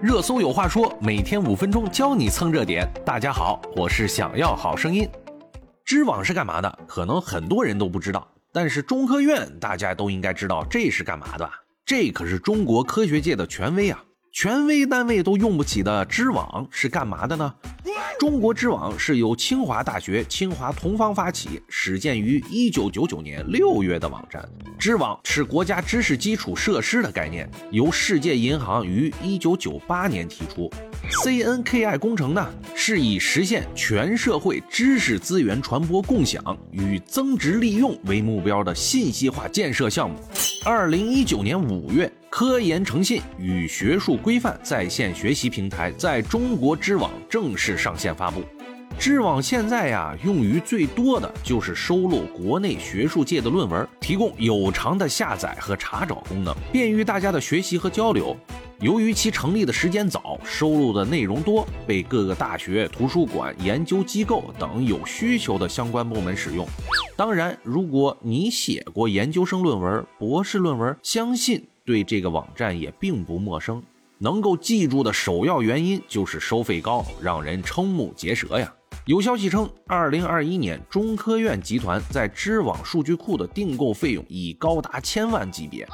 热搜有话说，每天五分钟教你蹭热点。大家好，我是想要好声音。知网是干嘛的？可能很多人都不知道，但是中科院大家都应该知道这是干嘛的？这可是中国科学界的权威啊，权威单位都用不起的知网是干嘛的呢？中国知网是由清华大学、清华同方发起，始建于一九九九年六月的网站。知网是国家知识基础设施的概念，由世界银行于一九九八年提出。CNKI 工程呢，是以实现全社会知识资源传播共享与增值利用为目标的信息化建设项目。二零一九年五月。科研诚信与学术规范在线学习平台在中国知网正式上线发布。知网现在呀，用于最多的就是收录国内学术界的论文，提供有偿的下载和查找功能，便于大家的学习和交流。由于其成立的时间早，收录的内容多，被各个大学、图书馆、研究机构等有需求的相关部门使用。当然，如果你写过研究生论文、博士论文，相信。对这个网站也并不陌生，能够记住的首要原因就是收费高，让人瞠目结舌呀。有消息称，二零二一年中科院集团在知网数据库的订购费用已高达千万级别。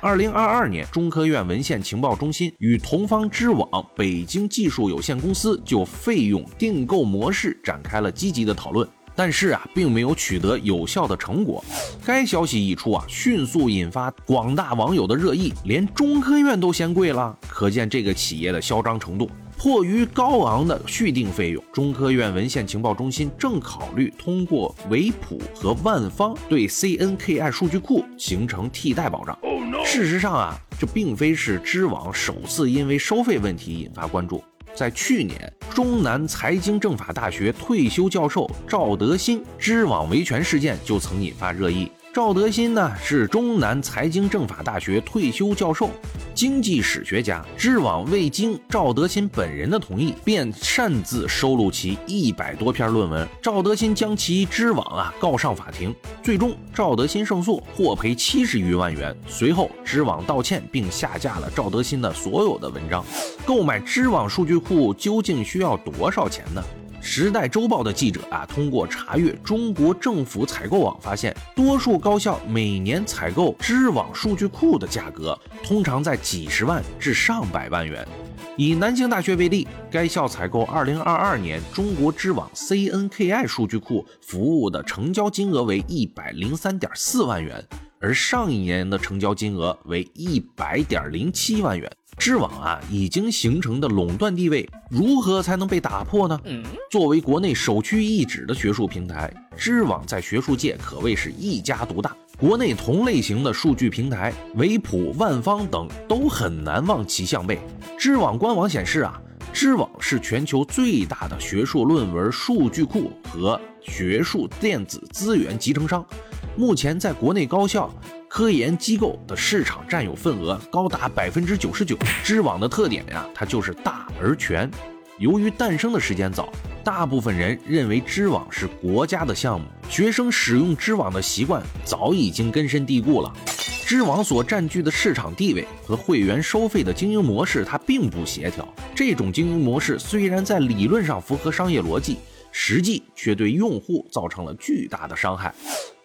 二零二二年，中科院文献情报中心与同方知网北京技术有限公司就费用订购模式展开了积极的讨论。但是啊，并没有取得有效的成果。该消息一出啊，迅速引发广大网友的热议，连中科院都嫌贵了，可见这个企业的嚣张程度。迫于高昂的续订费用，中科院文献情报中心正考虑通过维普和万方对 CNKI 数据库形成替代保障。事实上啊，这并非是知网首次因为收费问题引发关注。在去年，中南财经政法大学退休教授赵德新知网维权事件就曾引发热议。赵德新呢是中南财经政法大学退休教授。经济史学家知网未经赵德新本人的同意，便擅自收录其一百多篇论文。赵德新将其知网啊告上法庭，最终赵德新胜诉，获赔七十余万元。随后知网道歉，并下架了赵德新的所有的文章。购买知网数据库究竟需要多少钱呢？时代周报的记者啊，通过查阅中国政府采购网发现，多数高校每年采购知网数据库的价格通常在几十万至上百万元。以南京大学为例，该校采购2022年中国知网 CNKI 数据库服务的成交金额为103.4万元，而上一年的成交金额为100.07万元。知网啊，已经形成的垄断地位，如何才能被打破呢？作为国内首屈一指的学术平台，知网在学术界可谓是一家独大。国内同类型的数据平台，维普、万方等都很难望其项背。知网官网显示啊，知网是全球最大的学术论文数据库和学术电子资源集成商，目前在国内高校。科研机构的市场占有份额高达百分之九十九。知网的特点呀，它就是大而全。由于诞生的时间早，大部分人认为知网是国家的项目，学生使用知网的习惯早已经根深蒂固了。知网所占据的市场地位和会员收费的经营模式，它并不协调。这种经营模式虽然在理论上符合商业逻辑，实际却对用户造成了巨大的伤害。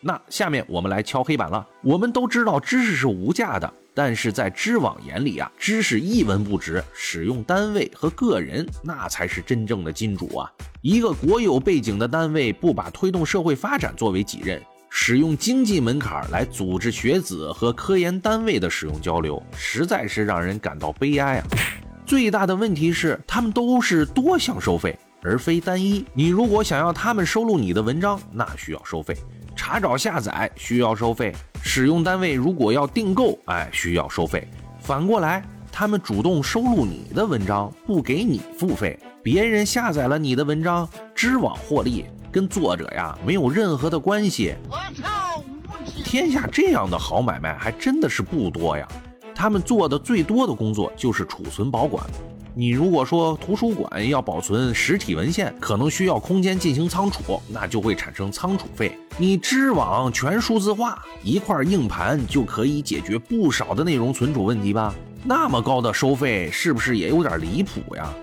那下面我们来敲黑板了。我们都知道知识是无价的，但是在知网眼里啊，知识一文不值，使用单位和个人那才是真正的金主啊。一个国有背景的单位不把推动社会发展作为己任，使用经济门槛来组织学子和科研单位的使用交流，实在是让人感到悲哀啊。最大的问题是，他们都是多项收费，而非单一。你如果想要他们收录你的文章，那需要收费。查找下载需要收费，使用单位如果要订购，哎，需要收费。反过来，他们主动收录你的文章，不给你付费，别人下载了你的文章，知网获利，跟作者呀没有任何的关系。我操！天下这样的好买卖还真的是不多呀。他们做的最多的工作就是储存保管。你如果说图书馆要保存实体文献，可能需要空间进行仓储，那就会产生仓储费。你知网全数字化，一块硬盘就可以解决不少的内容存储问题吧？那么高的收费是不是也有点离谱呀？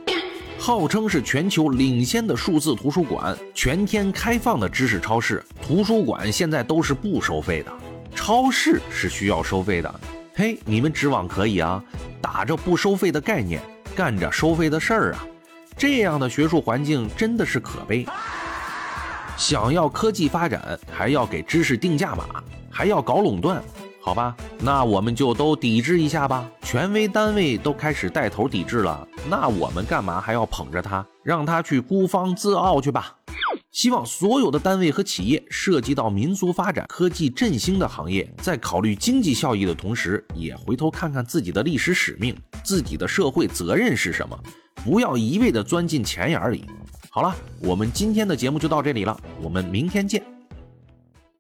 号称是全球领先的数字图书馆，全天开放的知识超市，图书馆现在都是不收费的，超市是需要收费的。嘿，你们知网可以啊，打着不收费的概念，干着收费的事儿啊，这样的学术环境真的是可悲。想要科技发展，还要给知识定价码，还要搞垄断。好吧，那我们就都抵制一下吧。权威单位都开始带头抵制了，那我们干嘛还要捧着他，让他去孤芳自傲去吧？希望所有的单位和企业涉及到民族发展、科技振兴的行业，在考虑经济效益的同时，也回头看看自己的历史使命、自己的社会责任是什么，不要一味的钻进钱眼里。好了，我们今天的节目就到这里了，我们明天见。